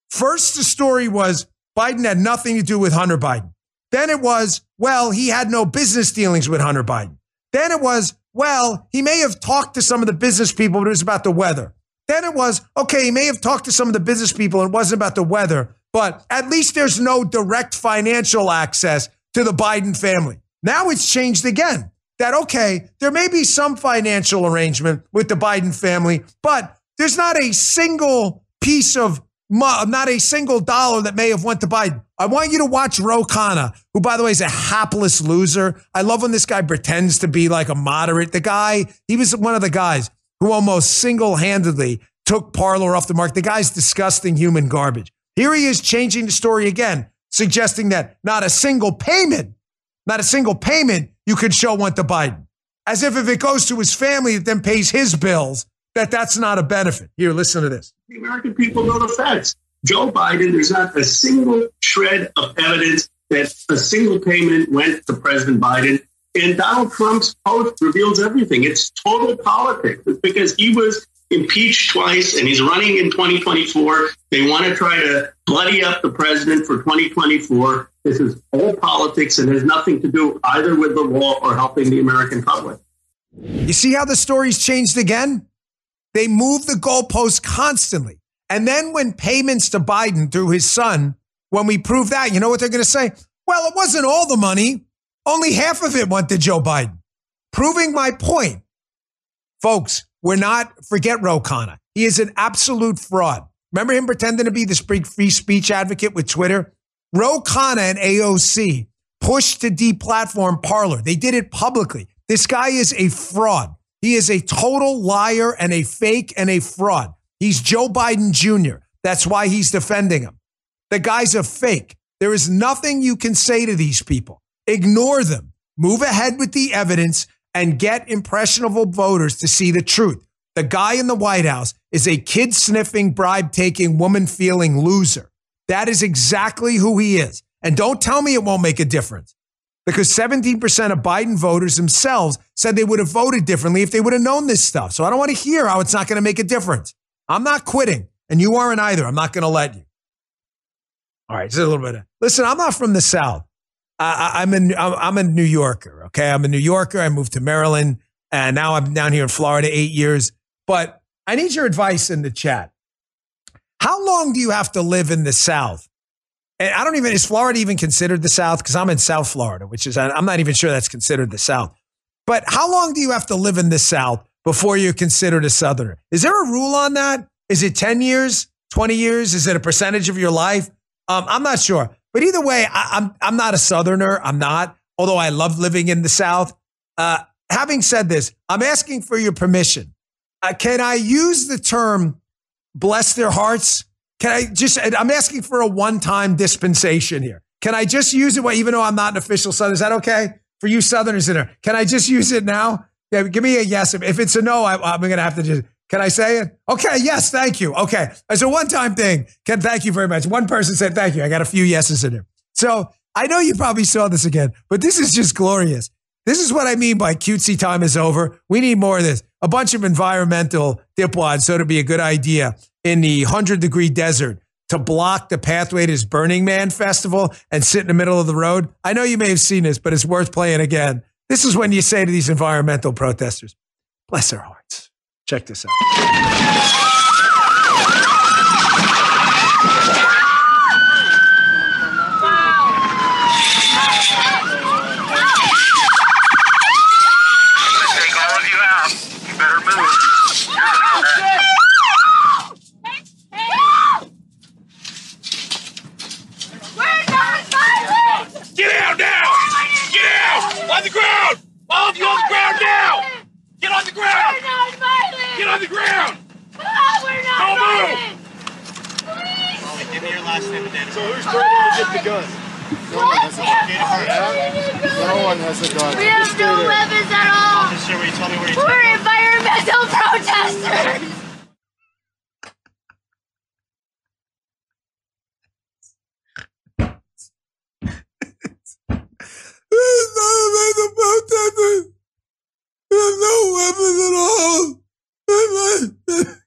First, the story was Biden had nothing to do with Hunter Biden. Then it was, well, he had no business dealings with Hunter Biden. Then it was, well, he may have talked to some of the business people, but it was about the weather. Then it was, okay, he may have talked to some of the business people and it wasn't about the weather, but at least there's no direct financial access to the Biden family. Now it's changed again that, okay, there may be some financial arrangement with the Biden family, but there's not a single piece of not a single dollar that may have went to Biden. I want you to watch Ro Khanna, who, by the way, is a hapless loser. I love when this guy pretends to be like a moderate. The guy, he was one of the guys who almost single handedly took Parler off the mark. The guy's disgusting human garbage. Here he is changing the story again, suggesting that not a single payment, not a single payment you could show went to Biden. As if if it goes to his family that then pays his bills, that that's not a benefit. Here, listen to this. The American people know the facts. Joe Biden, there's not a single shred of evidence that a single payment went to President Biden. And Donald Trump's post reveals everything. It's total politics. Because he was impeached twice and he's running in 2024. They want to try to bloody up the president for 2024. This is all politics and has nothing to do either with the law or helping the American public. You see how the story's changed again? They move the goalposts constantly. And then when payments to Biden through his son when we prove that, you know what they're going to say? Well, it wasn't all the money. Only half of it went to Joe Biden. Proving my point. Folks, we're not, forget Ro Khanna. He is an absolute fraud. Remember him pretending to be this big free speech advocate with Twitter? Ro Khanna and AOC pushed to deplatform Parler. They did it publicly. This guy is a fraud. He is a total liar and a fake and a fraud. He's Joe Biden Jr. That's why he's defending him. The guy's a fake. There is nothing you can say to these people. Ignore them. Move ahead with the evidence and get impressionable voters to see the truth. The guy in the White House is a kid sniffing, bribe taking, woman feeling loser. That is exactly who he is. And don't tell me it won't make a difference because 17% of Biden voters themselves said they would have voted differently if they would have known this stuff. So I don't want to hear how it's not going to make a difference. I'm not quitting, and you aren't either. I'm not going to let you. All right, just a little bit. Of, listen, I'm not from the South. I, am a, I'm a New Yorker. Okay, I'm a New Yorker. I moved to Maryland, and now I'm down here in Florida eight years. But I need your advice in the chat. How long do you have to live in the South? And I don't even is Florida even considered the South? Because I'm in South Florida, which is I'm not even sure that's considered the South. But how long do you have to live in the South before you're considered a Southerner? Is there a rule on that? Is it 10 years, 20 years? Is it a percentage of your life? Um, I'm not sure. But either way, I, am I'm, I'm not a Southerner. I'm not, although I love living in the South. Uh, having said this, I'm asking for your permission. Uh, can I use the term bless their hearts? Can I just, I'm asking for a one time dispensation here. Can I just use it, even though I'm not an official Southerner? Is that okay for you Southerners in there? Can I just use it now? Yeah, give me a yes. If, it's a no, I, I'm going to have to just, can I say it? Okay, yes, thank you. Okay, it's a one-time thing. Ken, thank you very much. One person said thank you. I got a few yeses in there. So I know you probably saw this again, but this is just glorious. This is what I mean by cutesy time is over. We need more of this. A bunch of environmental dipwads, so to be a good idea in the 100 degree desert to block the pathway to this Burning Man festival and sit in the middle of the road. I know you may have seen this, but it's worth playing again. This is when you say to these environmental protesters, bless their hearts. Check this out. Get out now! Get out! On the ground! All of you on the ground now! Get on the ground! We're not violent! Get on the ground! Oh, we're not Don't violent! move! Give me your last name and date So birth. who's threatening to get the gun? No one has a gun. Date of birth. No one has a gun. We have Stay no weapons at all! Officer, will you tell me where you We're environmental protesters! environmental protesters. There's no weapons at all.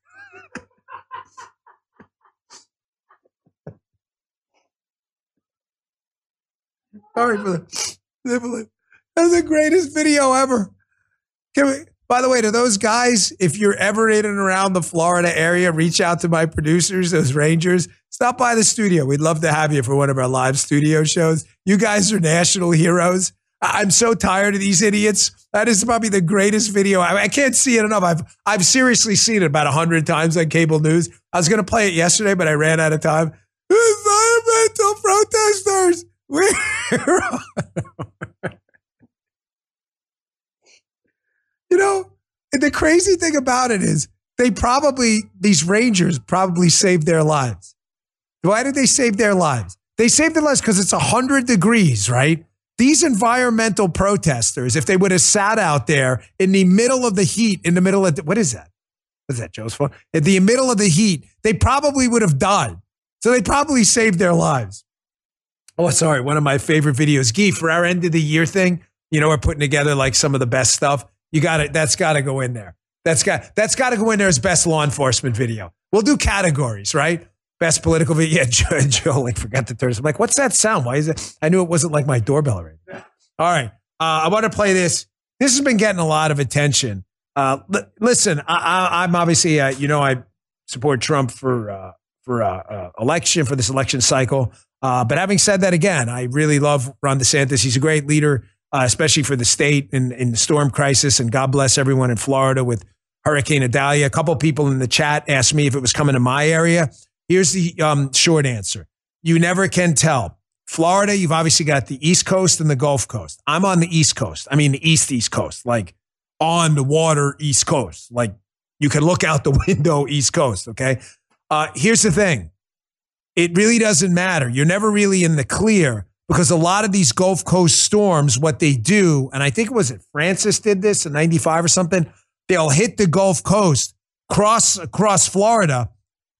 Sorry for the. That's the greatest video ever. Can we, by the way, to those guys, if you're ever in and around the Florida area, reach out to my producers, those Rangers. Stop by the studio. We'd love to have you for one of our live studio shows. You guys are national heroes. I'm so tired of these idiots. That is probably the greatest video. I, I can't see it enough. I've I've seriously seen it about hundred times on cable news. I was going to play it yesterday, but I ran out of time. Environmental protesters. You know, the crazy thing about it is they probably, these Rangers probably saved their lives. Why did they save their lives? They saved their lives because it's 100 degrees, right? These environmental protesters, if they would have sat out there in the middle of the heat, in the middle of, the, what is that? What is that, Joe's phone? In the middle of the heat, they probably would have died. So they probably saved their lives. Oh, sorry. One of my favorite videos, Gee, for our end of the year thing, you know, we're putting together like some of the best stuff. You got it. That's got to go in there. That's got that's got to go in there as best law enforcement video. We'll do categories, right? Best political video. Yeah, Joe, Joe like forgot to turn. I'm like, what's that sound? Why is it? I knew it wasn't like my doorbell ring. All right, uh, I want to play this. This has been getting a lot of attention. Uh, li- listen, I, I, I'm obviously, uh, you know, I support Trump for uh, for uh, uh, election for this election cycle. Uh, but having said that, again, I really love Ron DeSantis. He's a great leader, uh, especially for the state in, in the storm crisis. And God bless everyone in Florida with Hurricane Idalia. A couple people in the chat asked me if it was coming to my area. Here's the um, short answer you never can tell. Florida, you've obviously got the East Coast and the Gulf Coast. I'm on the East Coast. I mean, the East, East Coast, like on the water, East Coast. Like you can look out the window, East Coast. Okay. Uh, here's the thing it really doesn't matter. You're never really in the clear because a lot of these Gulf Coast storms, what they do, and I think it was it Frances did this in 95 or something, they'll hit the Gulf Coast, cross across Florida,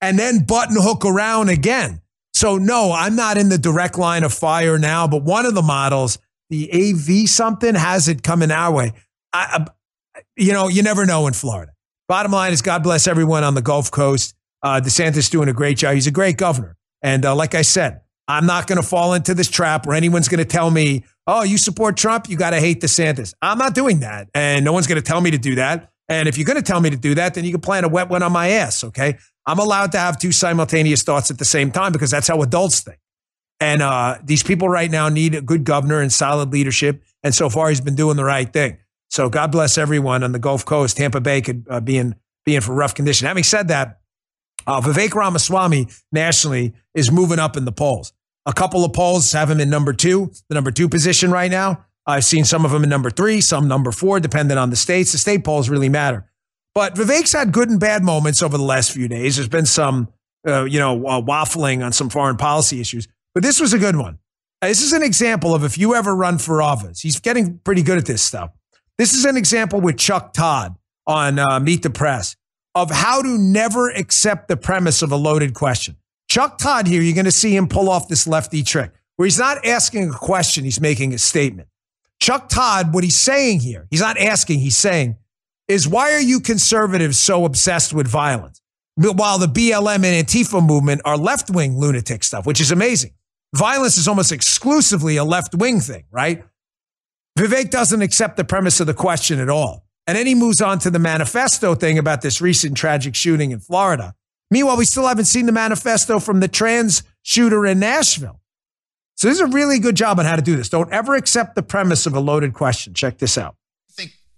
and then button hook around again. So, no, I'm not in the direct line of fire now, but one of the models, the AV something, has it coming our way. I, I, you know, you never know in Florida. Bottom line is, God bless everyone on the Gulf Coast. Uh, DeSantis doing a great job. He's a great governor. And uh, like I said, I'm not going to fall into this trap where anyone's going to tell me, oh, you support Trump, you got to hate DeSantis. I'm not doing that. And no one's going to tell me to do that. And if you're going to tell me to do that, then you can plant a wet one on my ass, okay? I'm allowed to have two simultaneous thoughts at the same time because that's how adults think. And uh, these people right now need a good governor and solid leadership. And so far, he's been doing the right thing. So God bless everyone on the Gulf Coast. Tampa Bay could uh, be in be in for rough condition. Having said that, uh, Vivek Ramaswamy nationally is moving up in the polls. A couple of polls have him in number two, the number two position right now. I've seen some of them in number three, some number four, depending on the states. The state polls really matter. But Vivek's had good and bad moments over the last few days. There's been some, uh, you know, uh, waffling on some foreign policy issues, but this was a good one. Uh, this is an example of if you ever run for office. He's getting pretty good at this stuff. This is an example with Chuck Todd on uh, Meet the Press of how to never accept the premise of a loaded question. Chuck Todd here, you're going to see him pull off this lefty trick where he's not asking a question, he's making a statement. Chuck Todd, what he's saying here, he's not asking, he's saying, is why are you conservatives so obsessed with violence? While the BLM and Antifa movement are left wing lunatic stuff, which is amazing. Violence is almost exclusively a left wing thing, right? Vivek doesn't accept the premise of the question at all. And then he moves on to the manifesto thing about this recent tragic shooting in Florida. Meanwhile, we still haven't seen the manifesto from the trans shooter in Nashville. So this is a really good job on how to do this. Don't ever accept the premise of a loaded question. Check this out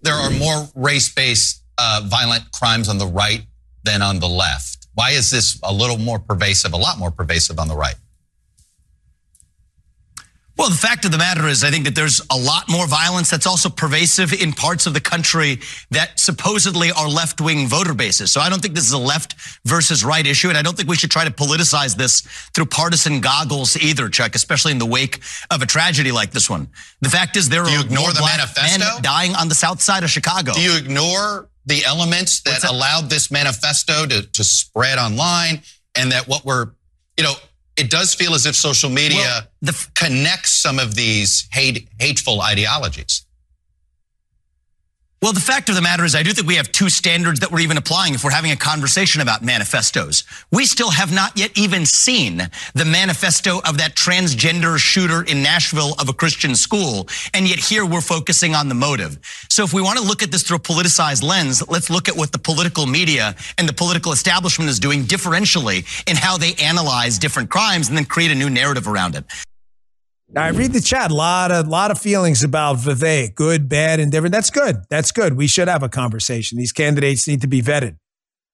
there are more race-based uh, violent crimes on the right than on the left. Why is this a little more pervasive, a lot more pervasive on the right? Well, the fact of the matter is, I think that there's a lot more violence that's also pervasive in parts of the country that supposedly are left wing voter bases. So I don't think this is a left versus right issue. And I don't think we should try to politicize this through partisan goggles either, Chuck, especially in the wake of a tragedy like this one. The fact is, there Do you are ignore more the black manifesto? men dying on the south side of Chicago. Do you ignore the elements that, that? allowed this manifesto to, to spread online and that what we're, you know, it does feel as if social media Well, the f- connects some of these hate, hateful ideologies. Well, the fact of the matter is, I do think we have two standards that we're even applying if we're having a conversation about manifestos. We still have not yet even seen the manifesto of that transgender shooter in Nashville of a Christian school. And yet here we're focusing on the motive. So if we want to look at this through a politicized lens, let's look at what the political media and the political establishment is doing differentially in how they analyze different crimes and then create a new narrative around it. Now, I read the chat. A lot of lot of feelings about Vivek, good, bad, and different. That's good. That's good. We should have a conversation. These candidates need to be vetted.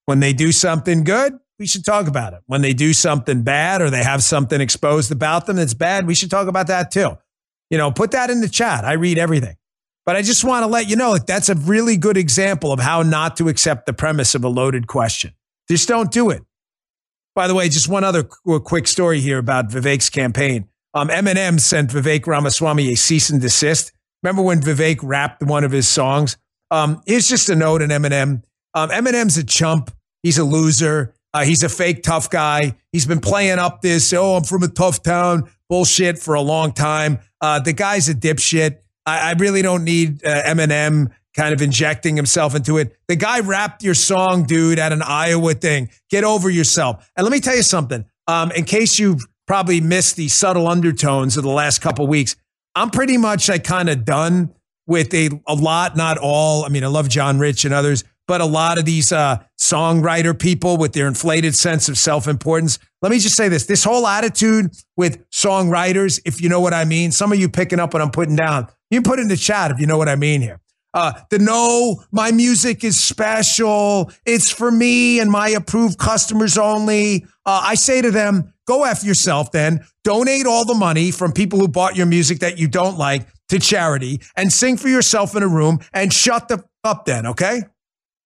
When they do something good, we should talk about it. When they do something bad or they have something exposed about them that's bad, we should talk about that too. You know, put that in the chat. I read everything. But I just want to let you know that that's a really good example of how not to accept the premise of a loaded question. Just don't do it. By the way, just one other quick story here about Vivek's campaign. Um, Eminem sent Vivek Ramaswamy a cease and desist. Remember when Vivek rapped one of his songs? Um, here's just a note on Eminem. Um, Eminem's a chump. He's a loser. Uh, he's a fake tough guy. He's been playing up this, oh, I'm from a tough town bullshit for a long time. Uh, the guy's a dipshit. I, I really don't need uh, Eminem kind of injecting himself into it. The guy rapped your song, dude, at an Iowa thing. Get over yourself. And let me tell you something. Um, in case you've probably missed the subtle undertones of the last couple weeks, I'm pretty much like kind of done with a, a lot, not all. I mean, I love John Rich and others, but a lot of these uh, songwriter people with their inflated sense of self importance. Let me just say this this whole attitude with songwriters, if you know what I mean, some of you picking up what I'm putting down, you put in the chat if you know what I mean here. Uh, the no, my music is special. It's for me and my approved customers only. Uh, I say to them, go F yourself then. Donate all the money from people who bought your music that you don't like to charity and sing for yourself in a room and shut the up then, okay?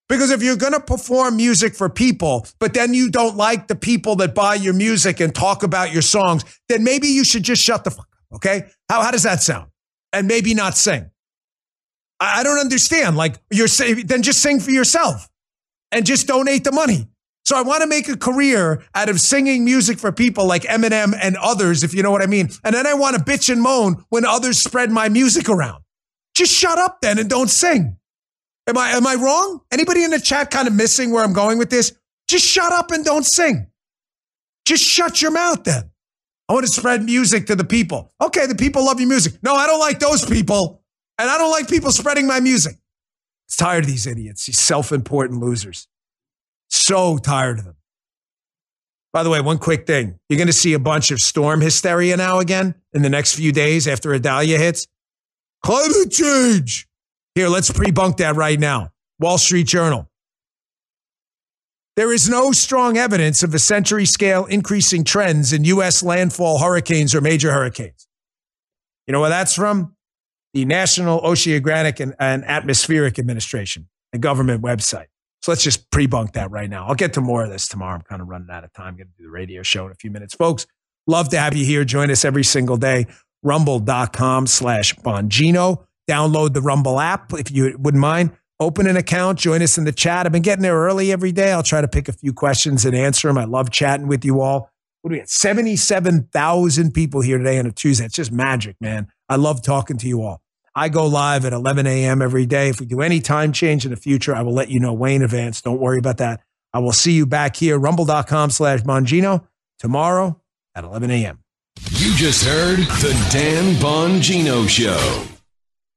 Because if you're going to perform music for people, but then you don't like the people that buy your music and talk about your songs, then maybe you should just shut the fuck up, okay? How, how does that sound? And maybe not sing. I, don't understand. Like you're saying, then just sing for yourself and just donate the money. So I want to make a career out of singing music for people like Eminem and others, if you know what I mean. And then I want to bitch and moan when others spread my music around. Just shut up then and don't sing. Am I am I wrong? Anybody in the chat kind of missing where I'm going with this? Just shut up and don't sing. Just shut your mouth then. I want to spread music to the people. Okay, the people love your music. No, I don't like those people. And I don't like people spreading my music. It's tired of these idiots, these self-important losers. So tired of them. By the way, one quick thing. You're going to see a bunch of storm hysteria now again in the next few days after Idalia hits. Climate change. Here, let's pre-bunk that right now. Wall Street Journal. There is no strong evidence of a century scale increasing trends in U.S. landfall hurricanes or major hurricanes. You know where that's from? The National Oceanic and, and Atmospheric Administration, the government website. So let's just pre-bunk that right now. I'll get to more of this tomorrow. I'm kind of running out of time. I'm going to do the radio show in a few minutes. Folks, love to have you here. Join us every single day. Rumble.com slash Bongino. Download the Rumble app if you wouldn't mind. Open an account. Join us in the chat. I've been getting there early every day. I'll try to pick a few questions and answer them. I love chatting with you all. What do we got? 77,000 people here today on a Tuesday. It's just magic, man. I love talking to you all. I go live at 11 a.m. every day. If we do any time change in the future, I will let you know way in advance. Don't worry about that. I will see you back here, rumble.com slash Bongino, tomorrow at 11 a.m. You just heard the Dan Bongino Show.